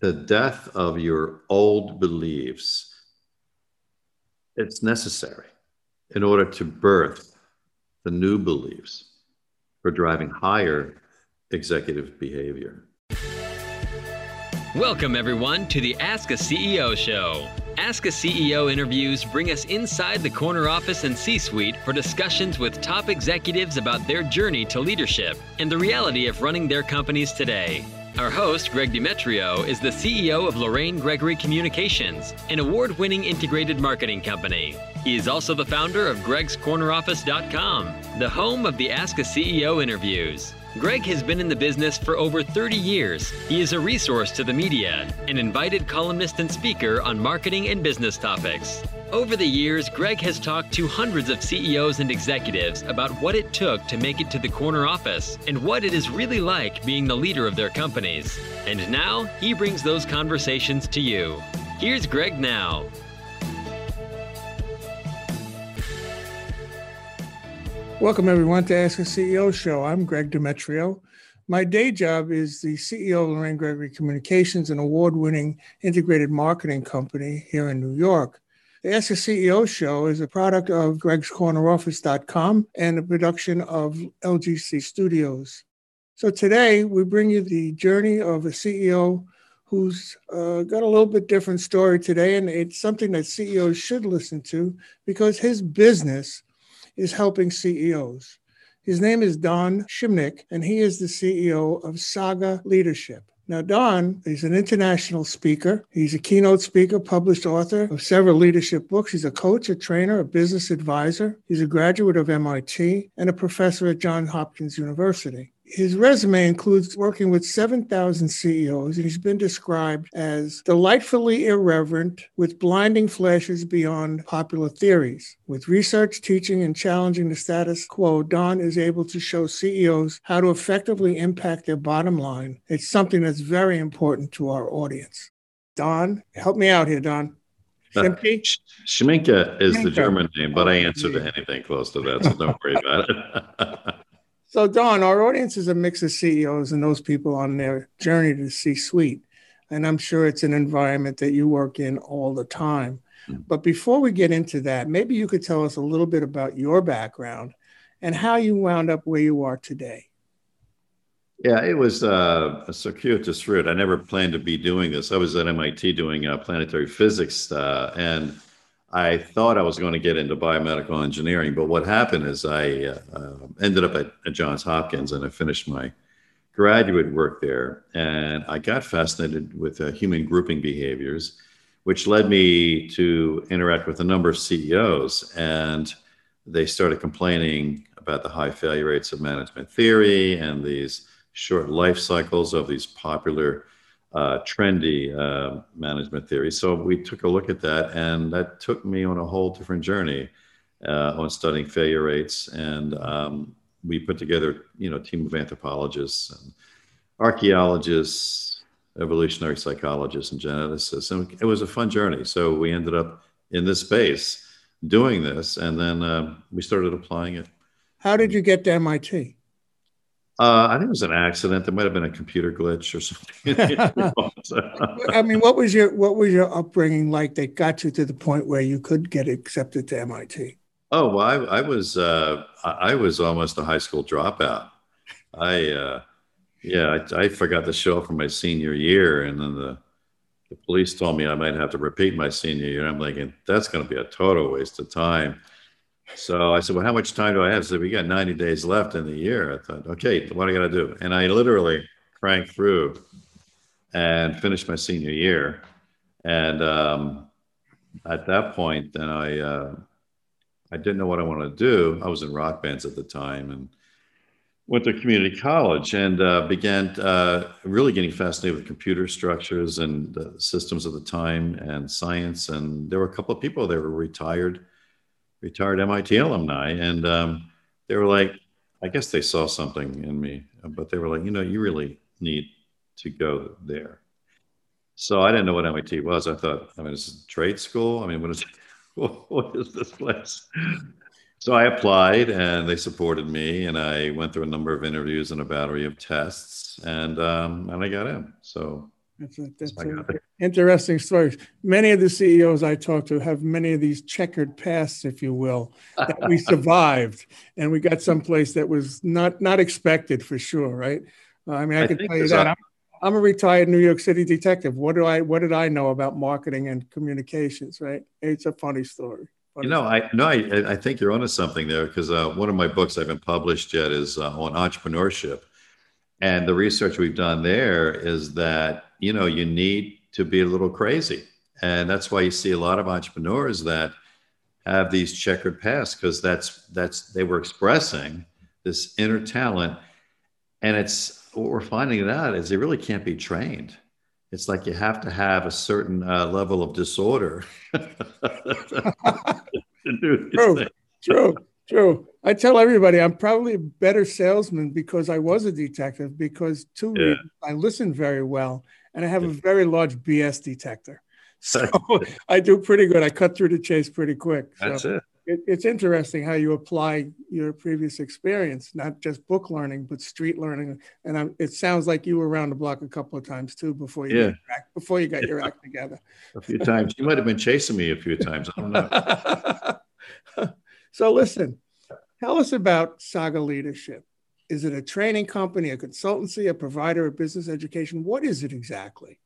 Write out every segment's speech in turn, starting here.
the death of your old beliefs, it's necessary in order to birth the new beliefs for driving higher executive behavior. Welcome, everyone, to the Ask a CEO show. Ask a CEO interviews bring us inside the corner office and C suite for discussions with top executives about their journey to leadership and the reality of running their companies today. Our host, Greg Demetriou, is the CEO of Lorraine Gregory Communications, an award winning integrated marketing company. He is also the founder of gregscorneroffice.com, the home of the Ask a CEO interviews. Greg has been in the business for over 30 years. He is a resource to the media, an invited columnist and speaker on marketing and business topics. Over the years, Greg has talked to hundreds of CEOs and executives about what it took to make it to the corner office and what it is really like being the leader of their companies. And now, he brings those conversations to you. Here's Greg now. Welcome, everyone, to Ask a CEO show. I'm Greg Demetriou. My day job is the CEO of Lorraine Gregory Communications, an award winning integrated marketing company here in New York. The Ask a CEO show is a product of gregscorneroffice.com and a production of LGC Studios. So today we bring you the journey of a CEO who's uh, got a little bit different story today, and it's something that CEOs should listen to because his business is helping CEOs. His name is Don Shimnick, and he is the CEO of Saga Leadership. Now, Don is an international speaker. He's a keynote speaker, published author of several leadership books. He's a coach, a trainer, a business advisor. He's a graduate of MIT and a professor at Johns Hopkins University. His resume includes working with 7,000 CEOs, and he's been described as delightfully irreverent with blinding flashes beyond popular theories. With research, teaching, and challenging the status quo, Don is able to show CEOs how to effectively impact their bottom line. It's something that's very important to our audience. Don, help me out here, Don. Schmincke? Uh, Schmincke is Schmincke. the German name, but I answer to anything close to that, so don't worry about it. So, Don, our audience is a mix of CEOs and those people on their journey to C suite. And I'm sure it's an environment that you work in all the time. Hmm. But before we get into that, maybe you could tell us a little bit about your background and how you wound up where you are today. Yeah, it was uh, a circuitous route. I never planned to be doing this. I was at MIT doing uh, planetary physics, uh, and I thought I was going to get into biomedical engineering, but what happened is I uh, uh, ended up at, at, Johns Hopkins and I finished my graduate work there. And I got fascinated with uh, human grouping behaviors, which led me to interact with a number of CEOs. And they started complaining about the high failure rates of management theory and these short life cycles of these popular uh, trendy uh, management theory. So we took a look at that, and that took me on a whole different journey uh, on studying failure rates. And um, we put together, you know, a team of anthropologists and archaeologists, evolutionary psychologists, and geneticists. And it was a fun journey. So we ended up in this space doing this, and then uh, we started applying it. How did you get to MIT? Uh, I think it was an accident. There might have been a computer glitch or something. I mean, what was your what was your upbringing like that got you to the point where you could get accepted to MIT? Oh, well, I, I was uh, I was almost a high school dropout. I uh, yeah, I, I, forgot to show up for my senior year, and then the the police told me I might have to repeat my senior year. I'm thinking that's going to be a total waste of time. So I said, well, how much time do I have? So we got 90 days left in the year. I thought, okay, what do I got to do? And I literally cranked through and finished my senior year. And um, at that point, then I, uh, I didn't know what I wanted to do. I was in rock bands at the time and went to community college and uh, began uh, really getting fascinated with computer structures and systems of the time and science. And there were a couple of people that were retired retired MIT alumni, and um, they were like, I guess they saw something in me, but they were like, you know, you really need to go there. So I didn't know what MIT was. I thought, I mean, it's a trade school. I mean, what is what is this place? So I applied, and they supported me, and I went through a number of interviews and a battery of tests, and um, and I got in. So That's, a, that's a interesting story. Many of the CEOs I talk to have many of these checkered pasts, if you will, that we survived and we got someplace that was not not expected for sure, right? Uh, I mean, I, I can tell you that. i I'm, I'm a retired New York City detective. What do I what did I know about marketing and communications, right? It's a funny story. You know, I no, I, I think you're onto something there because uh, one of my books I haven't published yet is uh, on entrepreneurship, and the research we've done there is that you know you need to be a little crazy, and that's why you see a lot of entrepreneurs that have these checkered pasts because that's that's they were expressing this inner talent, and it's what we're finding out is they really can't be trained. It's like you have to have a certain uh, level of disorder true, true, true. I tell everybody I'm probably a better salesman because I was a detective. Because two yeah. reasons, I listen very well, and I have a very large BS detector. So I do pretty good. I cut through the chase pretty quick. That's so. it it, it's interesting how you apply your previous experience, not just book learning, but street learning. And I'm, it sounds like you were around the block a couple of times too before you yeah. before you got your act together. a few times. You might have been chasing me a few times. I don't know. so listen, tell us about Saga Leadership. Is it a training company, a consultancy, a provider of business education? What is it exactly?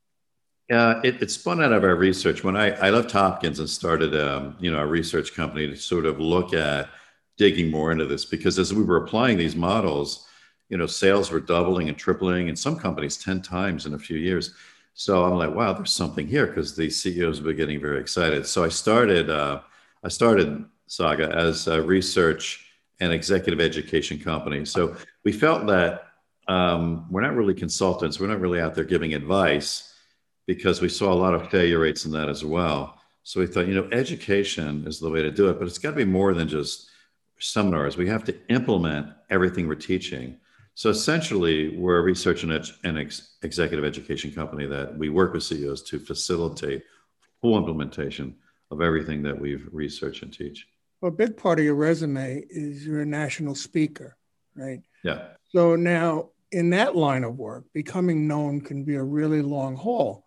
Uh, it, it, spun out of our research. When I, I left Hopkins and started, um, you know, a research company to sort of look at digging more into this, because as we were applying these models, you know, sales were doubling and tripling, and some companies ten times in a few years. So I'm like, wow, there's something here because the CEOs were getting very excited. So I started, uh, I started Saga as a research and executive education company. So we felt that um, we're not really consultants. We're not really out there giving advice because we saw a lot of failure rates in that as well. So we thought, you know, education is the way to do it, but it's got to be more than just seminars. We have to implement everything we're teaching. So essentially, we're a research and, and ex- executive education company that we work with CEOs to facilitate full implementation of everything that we've researched and teach. Well, a big part of your resume is you're a national speaker, right? Yeah. So now, in that line of work, becoming known can be a really long haul.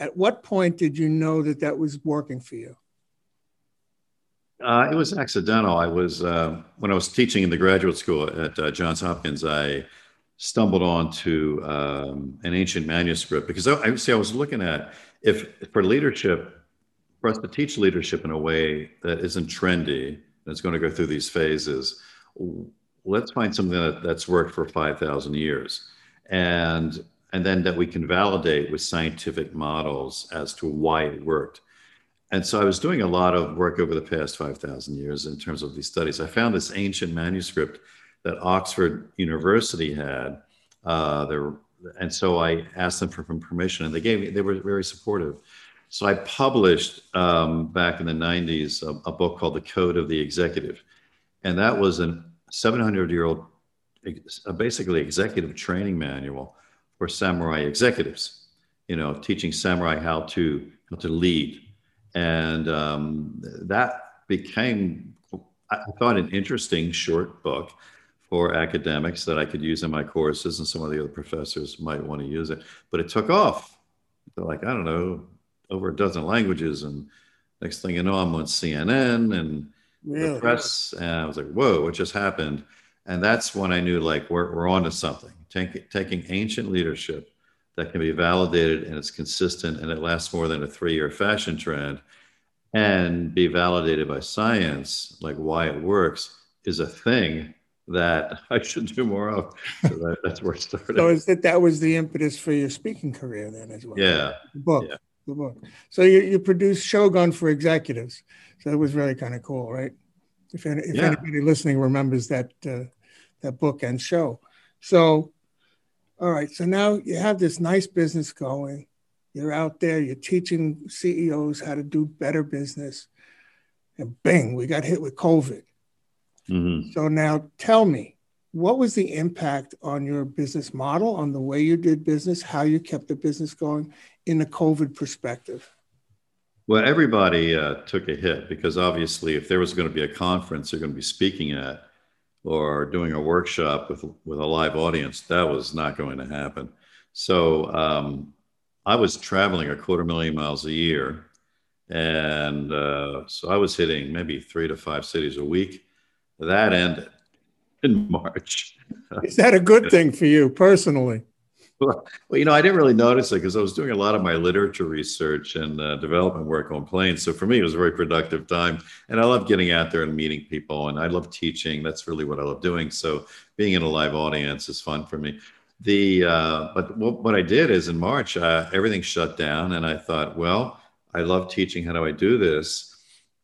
At what point did you know that that was working for you? Uh, it was accidental. I was uh, when I was teaching in the graduate school at uh, Johns Hopkins. I stumbled onto um, an ancient manuscript because I, I see I was looking at if for leadership, for us to teach leadership in a way that isn't trendy, that's going to go through these phases. Let's find something that, that's worked for five thousand years, and and then that we can validate with scientific models as to why it worked. And so I was doing a lot of work over the past 5,000 years in terms of these studies. I found this ancient manuscript that Oxford University had. Uh, there, and so I asked them for permission, and they gave me. They were very supportive. So I published um, back in the 90s a, a, book called The Code of the Executive, and that was a 700-year-old, basically executive training manual for samurai executives, you know, teaching samurai how to how to lead, and um, that became, I thought, an interesting short book for academics that I could use in my courses, and some of the other professors might want to use it. But it took off. They're like, I don't know, over a dozen languages, and next thing you know, I'm on CNN and really? the press, and I was like, whoa, what just happened? And that's when I knew like we're, we're on to something take, taking ancient leadership that can be validated and it's consistent and it lasts more than a three year fashion trend and be validated by science, like why it works, is a thing that I should do more of. So that, that's where it started. So is that that was the impetus for your speaking career then as well? Yeah. The book. Yeah. The book. So you, you produced Shogun for executives. So it was really kind of cool, right? If, any, if yeah. anybody listening remembers that uh, that book and show. So all right, so now you have this nice business going. You're out there, you're teaching CEOs how to do better business. And bang, we got hit with COVID. Mm-hmm. So now tell me, what was the impact on your business model, on the way you did business, how you kept the business going in the COVID perspective? Well, everybody uh, took a hit because obviously, if there was going to be a conference you're going to be speaking at, or doing a workshop with with a live audience, that was not going to happen. So um, I was traveling a quarter million miles a year. And uh, so I was hitting maybe three to five cities a week. That ended in March. Is that a good thing for you personally? Well, you know, I didn't really notice it because I was doing a lot of my literature research and uh, development work on planes. So for me, it was a very productive time. And I love getting out there and meeting people. And I love teaching. That's really what I love doing. So being in a live audience is fun for me. The uh, but what, what I did is in March, uh, everything shut down, and I thought, well, I love teaching. How do I do this?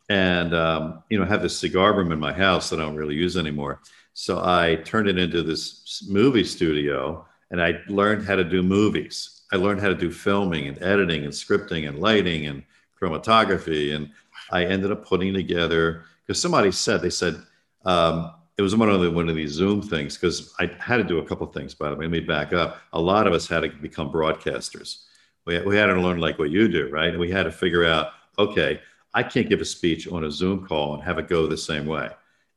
And um, you know, I have this cigar room in my house that I don't really use anymore. So I turned it into this movie studio and I learned how to do movies. I learned how to do filming and editing and scripting and lighting and chromatography. And I ended up putting together because somebody said they said um, it was one of the, one of these Zoom things because I had to do a couple things. By the way, let me back up. A lot of us had to become broadcasters. We we had to learn like what you do, right? And we had to figure out, okay, I can't give a speech on a Zoom call and have it go the same way.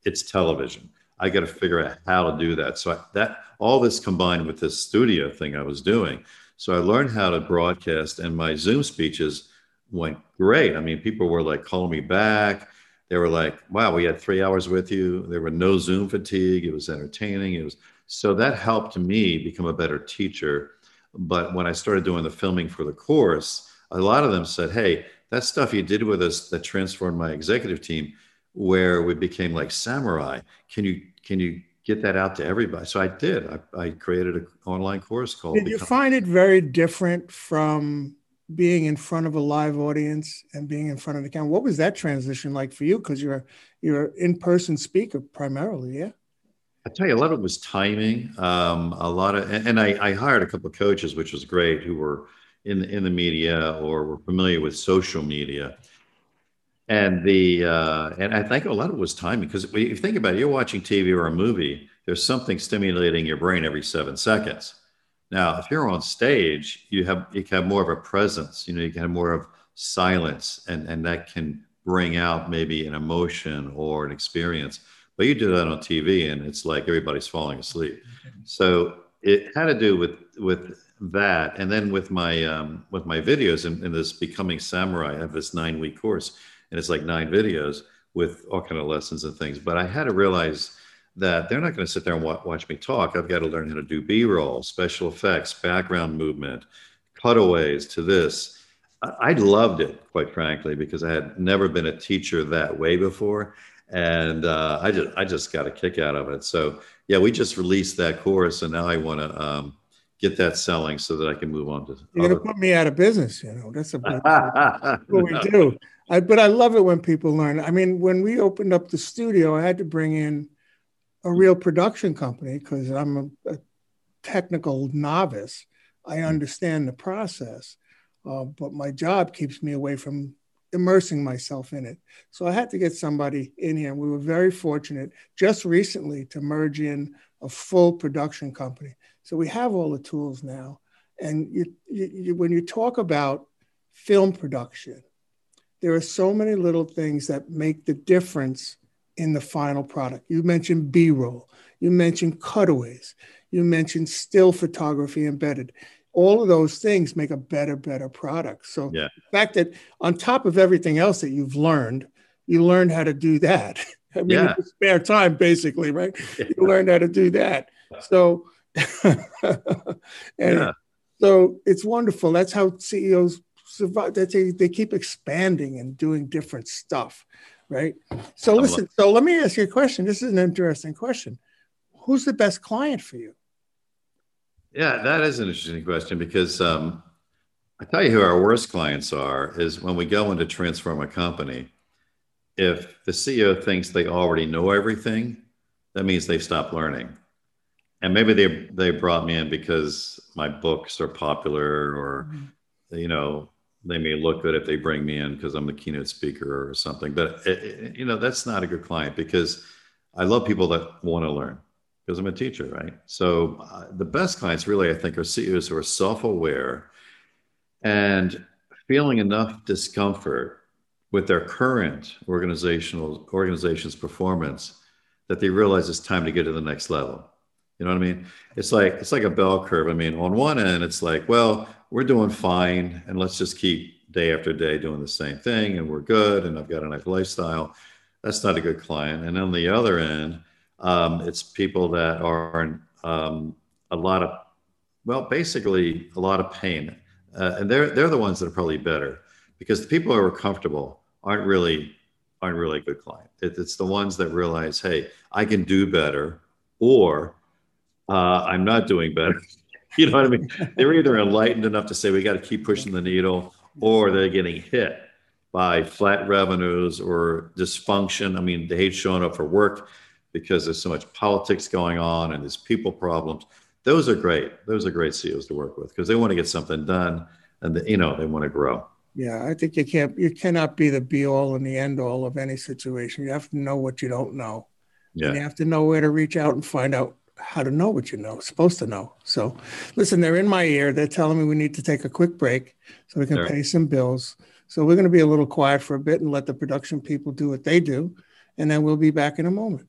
It's television. I got to figure out how to do that. So I, that all this combined with this studio thing I was doing. So I learned how to broadcast, and my Zoom speeches went great. I mean, people were like calling me back. They were like, "Wow, we had three hours with you." There were no Zoom fatigue. It was entertaining. It was so that helped me become a better teacher. But when I started doing the filming for the course, a lot of them said, "Hey, that stuff you did with us that transformed my executive team." where we became like samurai. Can you can you get that out to everybody? So I did. I, I created an online course called. Did you Become- find it very different from being in front of a live audience and being in front of the camera? What was that transition like for you? Because you're you're an in person speaker primarily, yeah. I tell you, a lot of it was timing. Um, a lot of, and, and I, I, hired a couple of coaches, which was great, who were in the, in the media or were familiar with social media and the uh, and I think a lot of it was timing because if you think about it, you're watching TV or a movie, there's something stimulating your brain every seven seconds. Now, if you're on stage, you have you can have more of a presence. You know, you can have more of silence, and and that can bring out maybe an emotion or an experience. But you do that on TV, and it's like everybody's falling asleep. So it had to do with with that, and then with my um, with my videos and, and this becoming samurai. I have this nine week course and it's like nine videos with all kind of lessons and things. But I had to realize that they're not going to sit there and watch me talk. I've got to learn how to do B-roll, special effects, background movement, cutaways to this. I loved it, quite frankly, because I had never been a teacher that way before, and uh, I just I just got a kick out of it. So yeah, we just released that course, and now I want to um, get that selling so that I can move on to. You're going to put me out of business, you know. That's a what we do. I, but I love it when people learn. I mean, when we opened up the studio, I had to bring in a real production company because I'm a, a, technical novice. I understand the process, uh, but my job keeps me away from immersing myself in it. So I had to get somebody in here. And we were very fortunate just recently to merge in a full production company. So we have all the tools now. And you, you, when you talk about film production, there are so many little things that make the difference in the final product. You mentioned B roll, you mentioned cutaways, you mentioned still photography embedded. All of those things make a better, better product. So yeah. the fact that on top of everything else that you've learned, you learned how to do that. I mean, yeah. spare time, basically, right? Yeah. You learned how to do that. So, and yeah. so it's wonderful. That's how CEOs survive that they, they keep expanding and doing different stuff right? So listen so let me ask you a question. This is an interesting question. Who's the best client for you? Yeah that is an interesting question because um, i tell you who our worst clients are is when we go in to transform a company if the ceo thinks they already know everything that means they've stopped learning. And maybe they they brought me in because my books are popular or mm-hmm. you know they may look good if they bring me in because I'm the keynote speaker or something. But it, it, you know, that's not a good client because I love people that want to learn because I'm a teacher, right? So uh, the best clients really, I think, are CEOs who are self-aware and feeling enough discomfort with their current organizational organization's performance that they realize it's time to get to the next level. You know what I mean? It's like it's like a bell curve. I mean, on one end, it's like, well, we're doing fine, and let's just keep day after day doing the same thing, and we're good, and I've got a nice lifestyle. That's not a good client. And on the other end, um, it's people that are um, a lot of, well, basically a lot of pain, uh, and they're they're the ones that are probably better because the people who are comfortable aren't really aren't really a good client. It, it's the ones that realize, hey, I can do better, or uh, I'm not doing better. you know what I mean? They're either enlightened enough to say we got to keep pushing the needle, or they're getting hit by flat revenues or dysfunction. I mean, they hate showing up for work because there's so much politics going on and there's people problems. Those are great. Those are great CEOs to work with because they want to get something done and they, you know they want to grow. Yeah, I think you can't you cannot be the be all and the end all of any situation. You have to know what you don't know. Yeah. And you have to know where to reach out and find out how to know what you know, supposed to know. So listen, they're in my ear. They're telling me we need to take a quick break so we can sure. pay some bills. So we're going to be a little quiet for a bit and let the production people do what they do. And then we'll be back in a moment.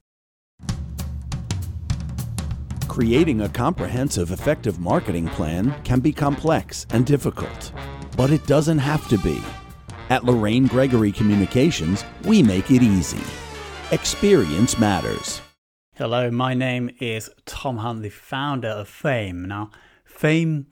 Creating a comprehensive, effective marketing plan can be complex and difficult, but it doesn't have to be. At Lorraine Gregory Communications, we make it easy. Experience matters. Hello, my name is Tom Hunt, the founder of Fame. Now, Fame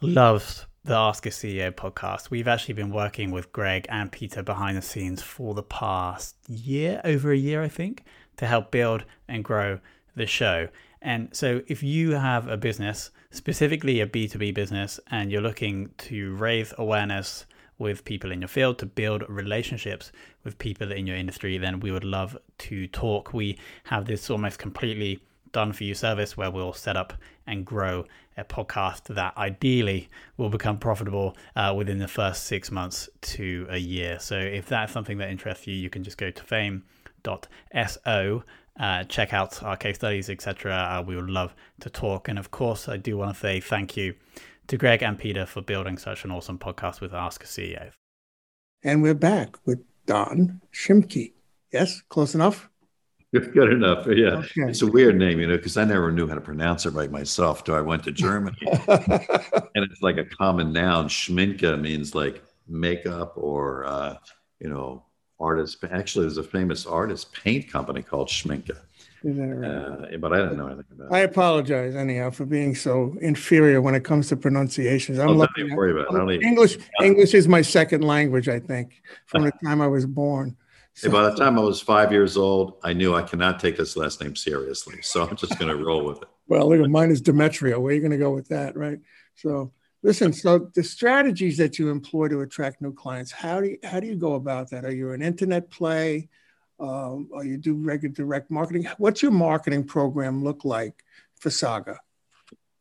loves the Ask a CEO podcast. We've actually been working with Greg and Peter behind the scenes for the past year, over a year, I think, to help build and grow the show. And so, if you have a business, specifically a B2B business, and you're looking to raise awareness with people in your field, to build relationships with people in your industry, then we would love to talk. We have this almost completely done for you service where we'll set up and grow a podcast that ideally will become profitable uh, within the first six months to a year. So if that's something that interests you, you can just go to fame.so. Uh, check out our case studies, etc. Uh, we would love to talk. And of course, I do want to say thank you to Greg and Peter for building such an awesome podcast with Ask a CEO. And we're back with Don Shimke. Yes, close enough? Good enough. Yeah. Okay. It's a weird name, you know, because I never knew how to pronounce it right myself till I went to Germany. and it's like a common noun. Schminke means like makeup or, uh, you know, artist. Actually, there's a famous artist paint company called Schmincke. Right? Uh, but I didn't know anything about it. I apologize anyhow for being so inferior when it comes to pronunciations. I'm oh, looking worry about it. English. English is my second language, I think, from the time I was born. So, hey, by the time I was five years old, I knew I cannot take this last name seriously. So I'm just going to roll with it. Well, look, at mine is Demetriou. Where are you going to go with that, right? So listen. So the strategies that you employ to attract new clients, how do you, how do you go about that? Are you an internet play? Um, or you do regular direct marketing? What's your marketing program look like for Saga?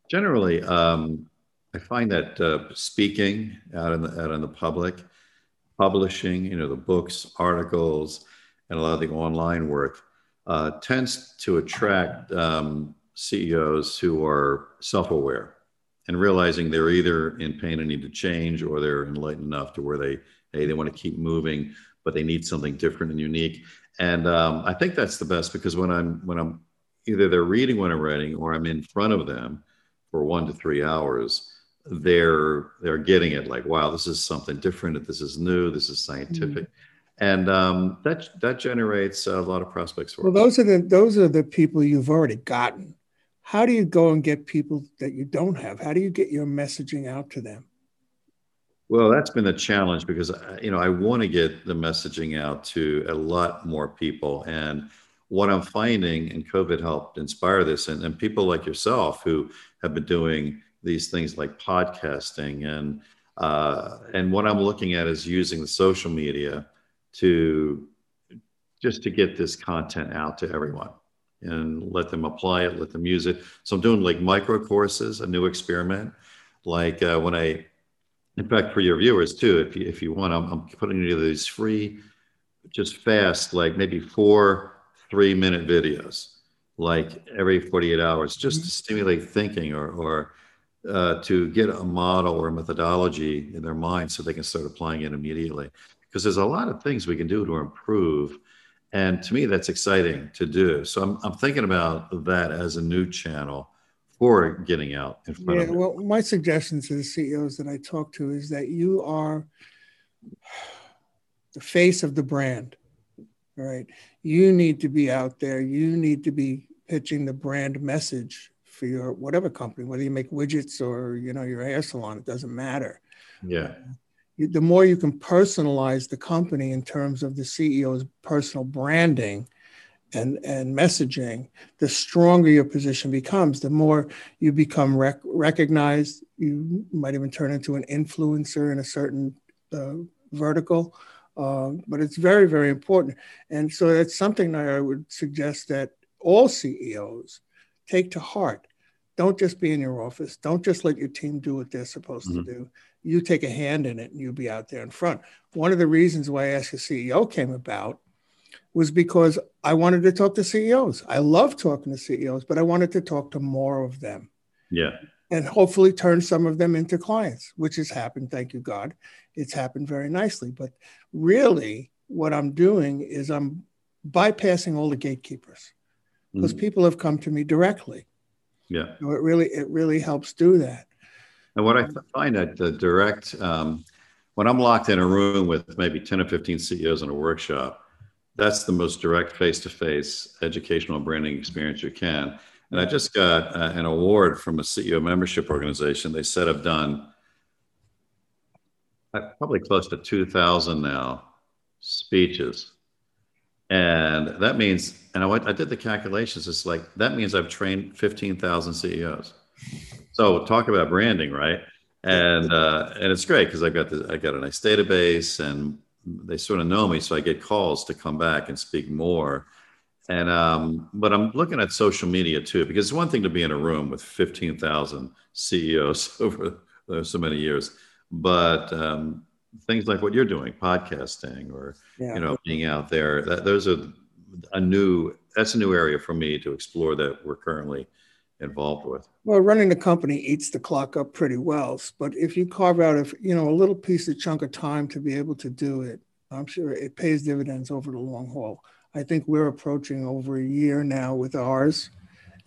Generally, um, I find that uh, speaking out in the out in the public, publishing, you know, the books, articles, and a lot of the online work uh, tends to attract um, CEOs who are self-aware and realizing they're either in pain and need to change, or they're enlightened enough to where they hey they want to keep moving, but they need something different and unique. And um, I think that's the best because when I'm when I'm either they're reading when I'm writing or I'm in front of them for one to three hours, they're they're getting it like, wow, this is something different. This is new. This is scientific. Mm-hmm and um, that that generates a lot of prospects for well us. those are the those are the people you've already gotten how do you go and get people that you don't have how do you get your messaging out to them well, that's been the challenge because uh, you know I want to get the messaging out to a lot more people, and what I'm finding, and COVID helped inspire this, and, and people like yourself who have been doing these things like podcasting, and uh, and what I'm looking at is using the social media to just to get this content out to everyone and let them apply it, let them use it. So I'm doing like micro courses, a new experiment. Like uh, when I in fact, for your viewers too, if you, if you want, I'm, I'm putting together these free, just fast, like maybe four three minute videos, like every 48 hours, just mm-hmm. to stimulate thinking or, or uh, to get a model or a methodology in their mind so they can start applying it immediately. Because there's a lot of things we can do to improve. And to me, that's exciting to do. So I'm, I'm thinking about that as a new channel before getting out in front yeah, of it. Well, my suggestion to the CEOs that I talk to is that you are the face of the brand, right? You need to be out there. You need to be pitching the brand message for your whatever company, whether you make widgets or you know your hair salon, it doesn't matter. Yeah. You, the more you can personalize the company in terms of the CEO's personal branding, and, and messaging, the stronger your position becomes, the more you become rec- recognized. You might even turn into an influencer in a certain uh, vertical. Uh, but it's very, very important. And so that's something that I would suggest that all CEOs take to heart. Don't just be in your office. Don't just let your team do what they're supposed mm-hmm. to do. You take a hand in it and you be out there in front. One of the reasons why I Ask a CEO came about was because I wanted to talk to CEOs. I love talking to CEOs, but I wanted to talk to more of them. Yeah. And hopefully turn some of them into clients, which has happened. Thank you, God. It's happened very nicely. But really, what I'm doing is I'm bypassing all the gatekeepers because mm people have come to me directly. Yeah. So it really, it really helps do that. And what I find that the direct, um, when I'm locked in a room with maybe 10 or 15 CEOs in a workshop, that's the most direct face-to-face educational branding experience you can. And I just got uh, an award from a CEO membership organization. They said I've done uh, probably close to 2,000 now speeches. And that means, and I, went, I did the calculations, it's like, that means I've trained 15,000 CEOs. So talk about branding, right? And, uh, and it's great because I've got the, I got a nice database and they sort of know me, so I get calls to come back and speak more. And um, but I'm looking at social media too, because it's one thing to be in a room with 15,000 CEOs over so many years, but um, things like what you're doing, podcasting, or yeah. you know, being out there, that, those are a new that's a new area for me to explore that we're currently involved with. Well, running the company eats the clock up pretty well, but if you carve out a you know a little piece of chunk of time to be able to do it, I'm sure it pays dividends over the long haul. I think we're approaching over a year now with ours,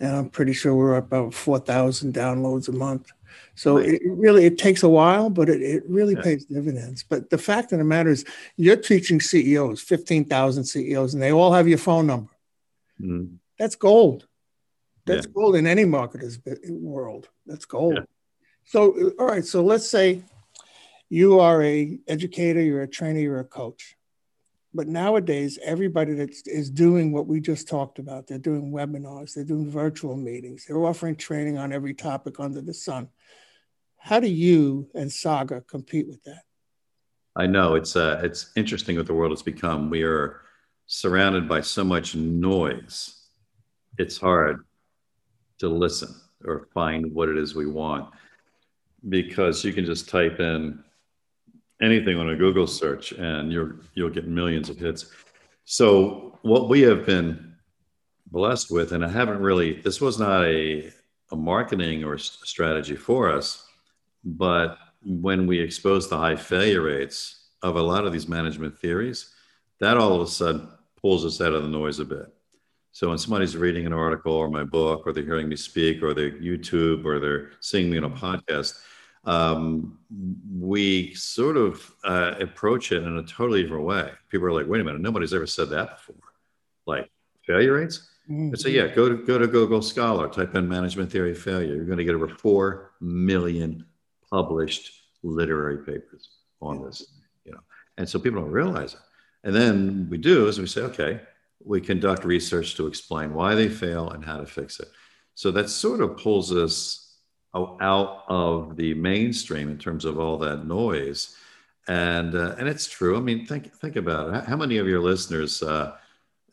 and I'm pretty sure we're about four thousand downloads a month. So right. it really it takes a while, but it, it really yeah. pays dividends. But the fact of the matter is, you're teaching CEOs, fifteen thousand CEOs, and they all have your phone number. Mm-hmm. That's gold. That's yeah. gold in any marketer's world. That's gold. Yeah. So, all right. So let's say you are a educator, you're a trainer, you're a coach. But nowadays, everybody that is doing what we just talked about, they're doing webinars, they're doing virtual meetings, they're offering training on every topic under the sun. How do you and Saga compete with that? I know it's uh, it's interesting what the world has become. We are surrounded by so much noise. It's hard to listen or find what it is we want because you can just type in anything on a Google search and you're you'll get millions of hits. So what we have been blessed with, and I haven't really this was not a a marketing or strategy for us, but when we expose the high failure rates of a lot of these management theories, that all of a sudden pulls us out of the noise a bit. So when somebody's reading an article or my book, or they're hearing me speak, or they're YouTube, or they're seeing me on a podcast, um, we sort of uh, approach it in a totally different way. People are like, "Wait a minute, nobody's ever said that before." Like failure rates. Mm-hmm. So yeah, go to go to Google Scholar, type in management theory of failure. You're going to get over four million published literary papers on this. You know, and so people don't realize it. And then we do is we say, okay, we conduct research to explain why they fail and how to fix it. So that sort of pulls us out of the mainstream in terms of all that noise. And uh, and it's true. I mean, think think about it. How many of your listeners, uh,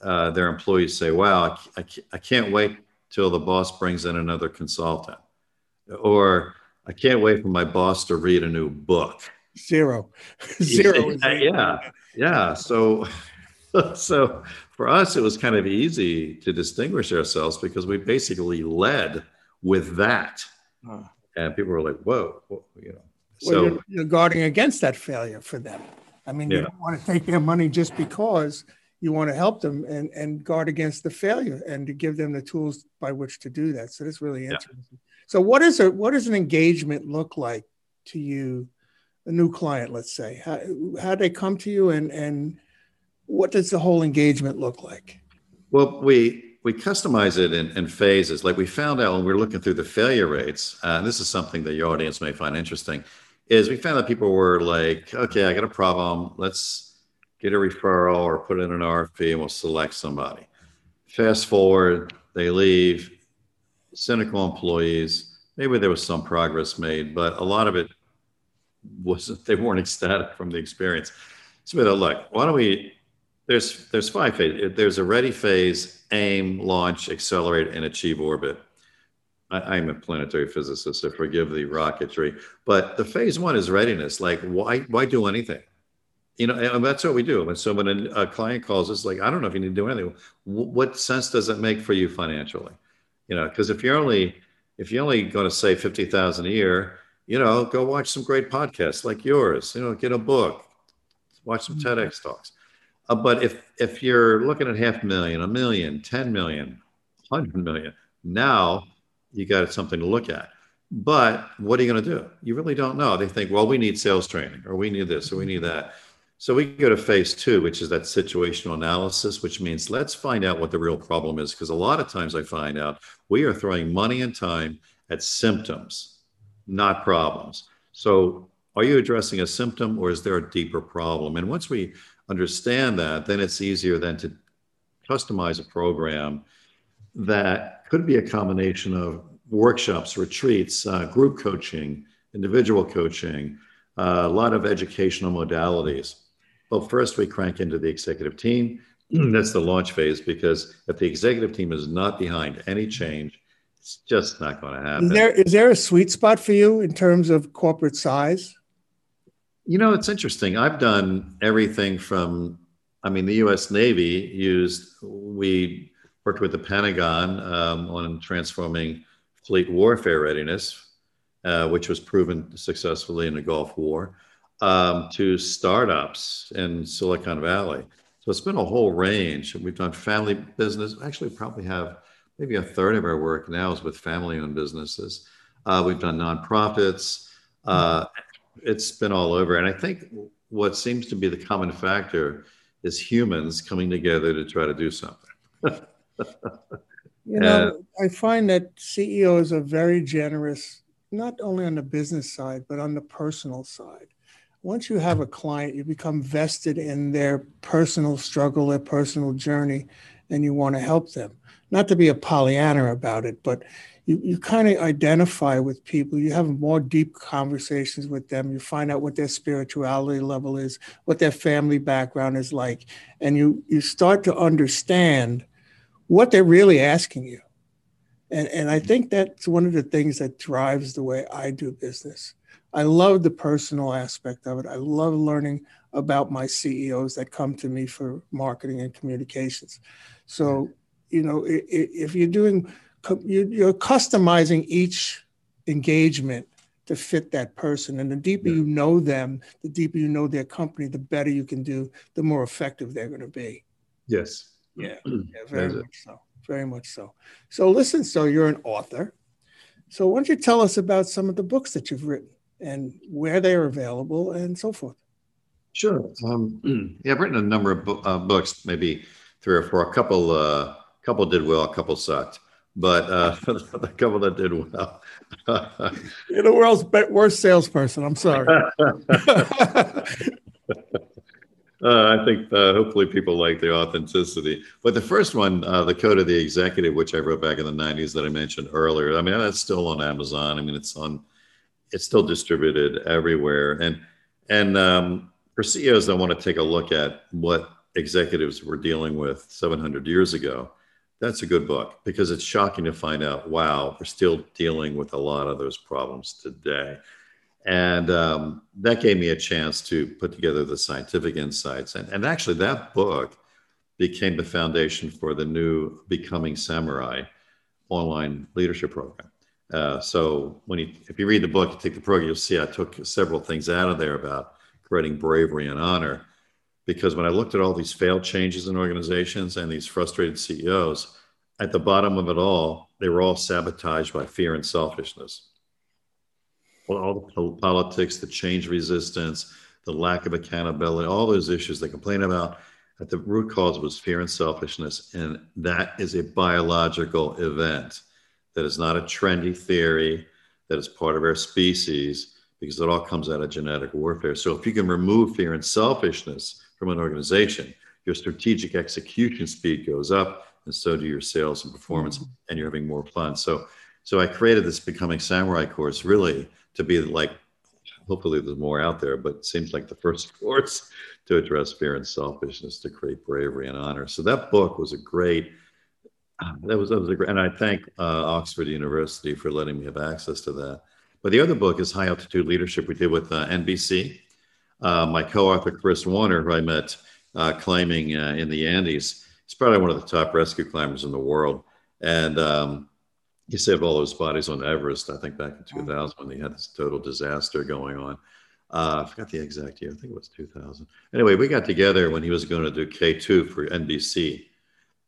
uh, their employees say, "Wow, I, I, I can't wait till the boss brings in another consultant," or "I can't wait for my boss to read a new book." Zero, zero. yeah, yeah, yeah. So so for us, it was kind of easy to distinguish ourselves because we basically led with that. Huh. And people were like, whoa, you know. Well, so you're, you're, guarding against that failure for them. I mean, yeah. you don't want to take their money just because you want to help them and, and guard against the failure and to give them the tools by which to do that. So that's really interesting. Yeah. So what is a what does an engagement look like to you, a new client, let's say? How how they come to you and and what does the whole engagement look like? Well, we we customize it in, in phases. Like we found out when we were looking through the failure rates, uh, and this is something that your audience may find interesting, is we found that people were like, okay, I got a problem. Let's get a referral or put in an RFP and we'll select somebody. Fast forward, they leave, cynical employees. Maybe there was some progress made, but a lot of it wasn't, they weren't ecstatic from the experience. So we thought, look, why don't we, there's, there's five phases. There's a ready phase, aim, launch, accelerate, and achieve orbit. I, am a planetary physicist, so forgive the rocketry. But the phase one is readiness. Like, why, why do anything? You know, and that's what we do. And so when a, a client calls us, like, I don't know if you need to do anything. what sense does it make for you financially? You know, because if you're only if you're only going to say fifty thousand a year, you know, go watch some great podcasts like yours. You know, get a book, watch some mm-hmm. TEDx talks. Uh, but if if you're looking at half a million, a million, 10 million, 100 million, now you got something to look at. But what are you going to do? You really don't know. They think, well, we need sales training, or we need this, or we need that. So we go to phase two, which is that situational analysis, which means let's find out what the real problem is. Because a lot of times I find out we are throwing money and time at symptoms, not problems. So are you addressing a symptom or is there a deeper problem? And once we understand that, then it's easier then to customize a program that could be a combination of workshops, retreats, uh, group coaching, individual coaching, uh, a lot of educational modalities. Well, first we crank into the executive team. That's the launch phase because if the executive team is not behind any change, it's just not going to happen. Is there is there a sweet spot for you in terms of corporate size? You know, it's interesting. I've done everything from, I mean, the U.S. Navy used we worked with the Pentagon um, on transforming fleet warfare readiness, uh, which was proven successfully in the Gulf War um, to startups in Silicon Valley. So it's been a whole range. We've done family business. Actually, probably have maybe a third of our work now is with family-owned businesses. Uh, we've done nonprofits. Uh, it's been all over, and I think what seems to be the common factor is humans coming together to try to do something. you know, I find that CEOs are very generous, not only on the business side, but on the personal side once you have a client, you become vested in their personal struggle, their personal journey, and you want to help them. Not to be a Pollyanna about it, but you, you kind of identify with people. You have more deep conversations with them. You find out what their spirituality level is, what their family background is like, and you you start to understand what they're really asking you. And, and I think that's one of the things that drives the way I do business I love the personal aspect of it. I love learning about my CEOs that come to me for marketing and communications. So, you know, if you're doing, you're customizing each engagement to fit that person. And the deeper you know them, the deeper you know their company, the better you can do, the more effective they're going to be. Yes. Yeah, yeah very much so. Very much so. So, listen, so you're an author. So, why don't you tell us about some of the books that you've written? and where they are available and so forth. Sure. Um, yeah, I've written a number of bo- uh, books, maybe three or four. A couple, uh, couple did well, a couple sucked, but uh, a couple that did well. You're the world's worst salesperson. I'm sorry. Uh, I think uh, hopefully people like the authenticity. But the first one, uh, the Code of the Executive, which I wrote back in the '90s that I mentioned earlier. I mean, that's still on Amazon. I mean, it's on it's still distributed everywhere. And and um, for CEOs that want to take a look at what executives were dealing with 700 years ago, that's a good book because it's shocking to find out. Wow, we're still dealing with a lot of those problems today. And um, that gave me a chance to put together the scientific insights. And, and actually, that book became the foundation for the new Becoming Samurai online leadership program. Uh, so when you, if you read the book, you take the program, you'll see I took several things out of there about creating bravery and honor. Because when I looked at all these failed changes in organizations and these frustrated CEOs, at the bottom of it all, they were all sabotaged by fear and selfishness. Well, all the politics, the change resistance, the lack of accountability, all those issues they complain about, at the root cause was fear and selfishness. And that is a biological event that is not a trendy theory, that is part of our species, because it all comes out of genetic warfare. So if you can remove fear and selfishness from an organization, your strategic execution speed goes up, and so do your sales and performance, mm-hmm. and you're having more fun. So, so I created this Becoming Samurai course really to be like, hopefully there's more out there, but it seems like the first course to address fear and selfishness to create bravery and honor. So that book was a great. That was that was a great, and I thank uh, Oxford University for letting me have access to that. But the other book is High Altitude Leadership we did with uh, NBC. Uh, my co-author Chris Warner, who I met uh, climbing uh, in the Andes, he's probably one of the top rescue climbers in the world, and um, he saved all those bodies on Everest. I think back in 2000 when they had this total disaster going on. Uh, I forgot the exact year. I think it was 2000. Anyway, we got together when he was going to do K2 for NBC.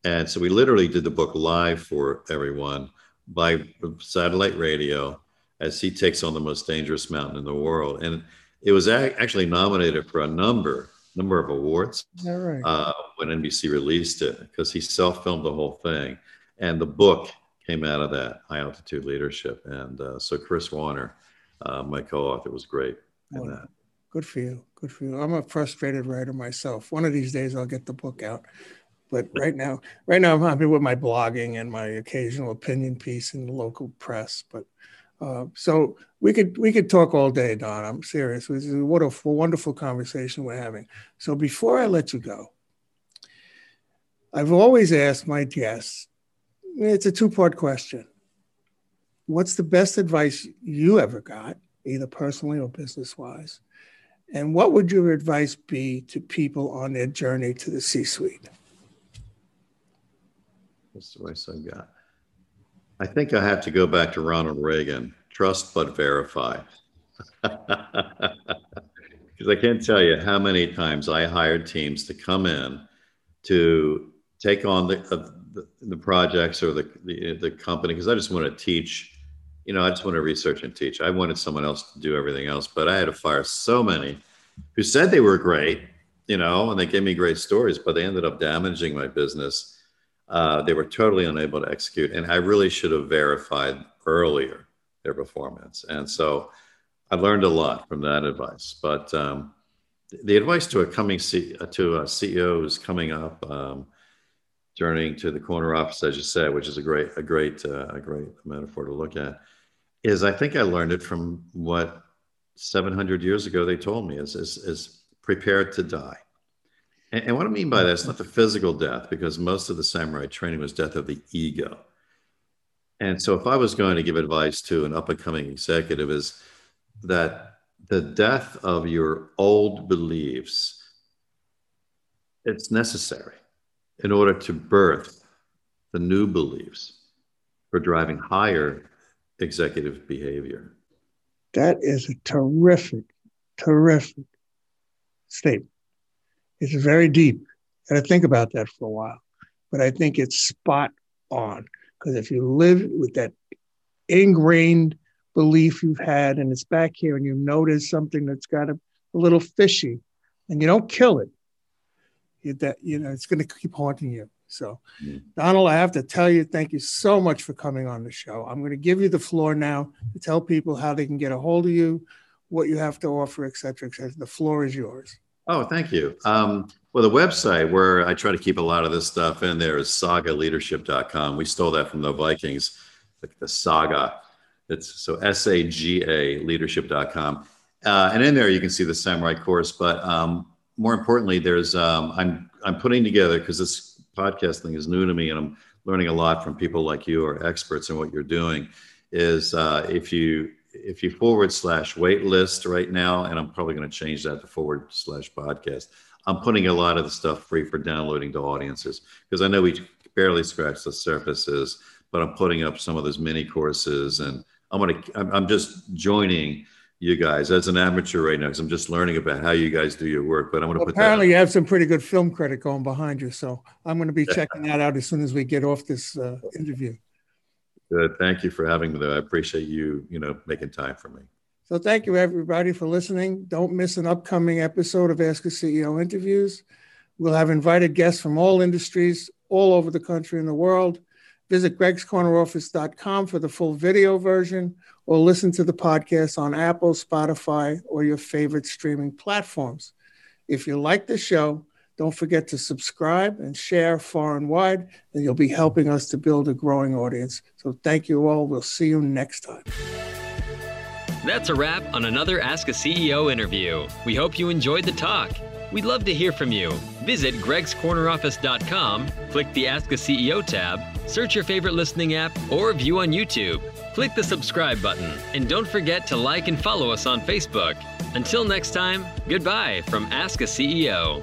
And so we literally did the book live for everyone by satellite radio as he takes on the most dangerous mountain in the world. And it was actually nominated for a number number of awards right. uh, when NBC released it because he self-filmed the whole thing, and the book came out of that high altitude leadership. And uh, so Chris Warner, uh, my co-author, was great in that. Good for you. Good for you. I'm a frustrated writer myself. One of these days I'll get the book out. But right now, right now I'm happy with my blogging and my occasional opinion piece in the local press. But uh, so we could we could talk all day, Don. I'm serious. What a wonderful conversation we're having. So before I let you go, I've always asked my guests. It's a two part question. What's the best advice you ever got, either personally or business wise? And what would your advice be to people on their journey to the C suite? What's the advice I got? I think I have to go back to Ronald Reagan trust but verify. Because I can't tell you how many times I hired teams to come in to take on the, uh, the, the, projects or the, the, the company, because I just want to teach. You know, I just want to research and teach. I wanted someone else to do everything else, but I had to fire so many who said they were great, you know, and they gave me great stories, but they ended up damaging my business uh, they were totally unable to execute. And I really should have verified earlier their performance. And so I learned a lot from that advice. But um, the advice to a coming C- uh, to a CEO who's coming up, um, journeying to the corner office, as you said, which is a great, a great, uh, a great metaphor to look at, is I think I learned it from what 700 years ago they told me is, is, is prepared to die. And, and what I mean by that is not the physical death, because most of the samurai training was death of the ego. And so, if I was going to give advice to an up and coming executive, is that the death of your old beliefs it's necessary in order to birth the new beliefs for driving higher executive behavior. That is a terrific, terrific statement. It's very deep. Got to think about that for a while. But I think it's spot on because if you live with that ingrained belief you've had and it's back here and you notice something that's got a, a little fishy and you don't kill it, you, that, you know, it's going to keep haunting you. So, mm. Donald, I have to tell you, thank you so much for coming on the show. I'm going to give you the floor now to tell people how they can get a hold of you, what you have to offer, et cetera, et cetera. The floor is yours. Oh, thank you. Um, well, the website where I try to keep a lot of this stuff in there is sagaleadership.com. We stole that from the Vikings, the, the saga. It's so S A G A leadership.com. Uh, and in there you can see the samurai course. But um, more importantly, there's um, I'm I'm putting together because this podcast thing is new to me, and I'm learning a lot from people like you or experts in what you're doing. Is uh, if you if you forward slash wait list right now, and I'm probably going to change that to forward slash podcast, I'm putting a lot of the stuff free for downloading to audiences because I know we barely scratch the surfaces, but I'm putting up some of those mini courses and I'm going to, I'm just joining you guys as an amateur right now because I'm just learning about how you guys do your work. But I'm going to well, put apparently you have some pretty good film credit going behind you, so I'm going to be checking that out as soon as we get off this uh, interview. Good. Thank you for having me. Though I appreciate you, you know, making time for me. So thank you everybody for listening. Don't miss an upcoming episode of Ask a CEO interviews. We'll have invited guests from all industries, all over the country and the world. Visit gregscorneroffice.com for the full video version or listen to the podcast on Apple, Spotify, or your favorite streaming platforms. If you like the show, don't forget to subscribe and share far and wide, and you'll be helping us to build a growing audience. So thank you all. We'll see you next time. That's a wrap on another Ask a CEO interview. We hope you enjoyed the talk. We'd love to hear from you. Visit gregscorneroffice.com, click the Ask a CEO tab, search your favorite listening app, or view on YouTube. Click the subscribe button, and don't forget to like and follow us on Facebook. Until next time, goodbye from Ask a CEO.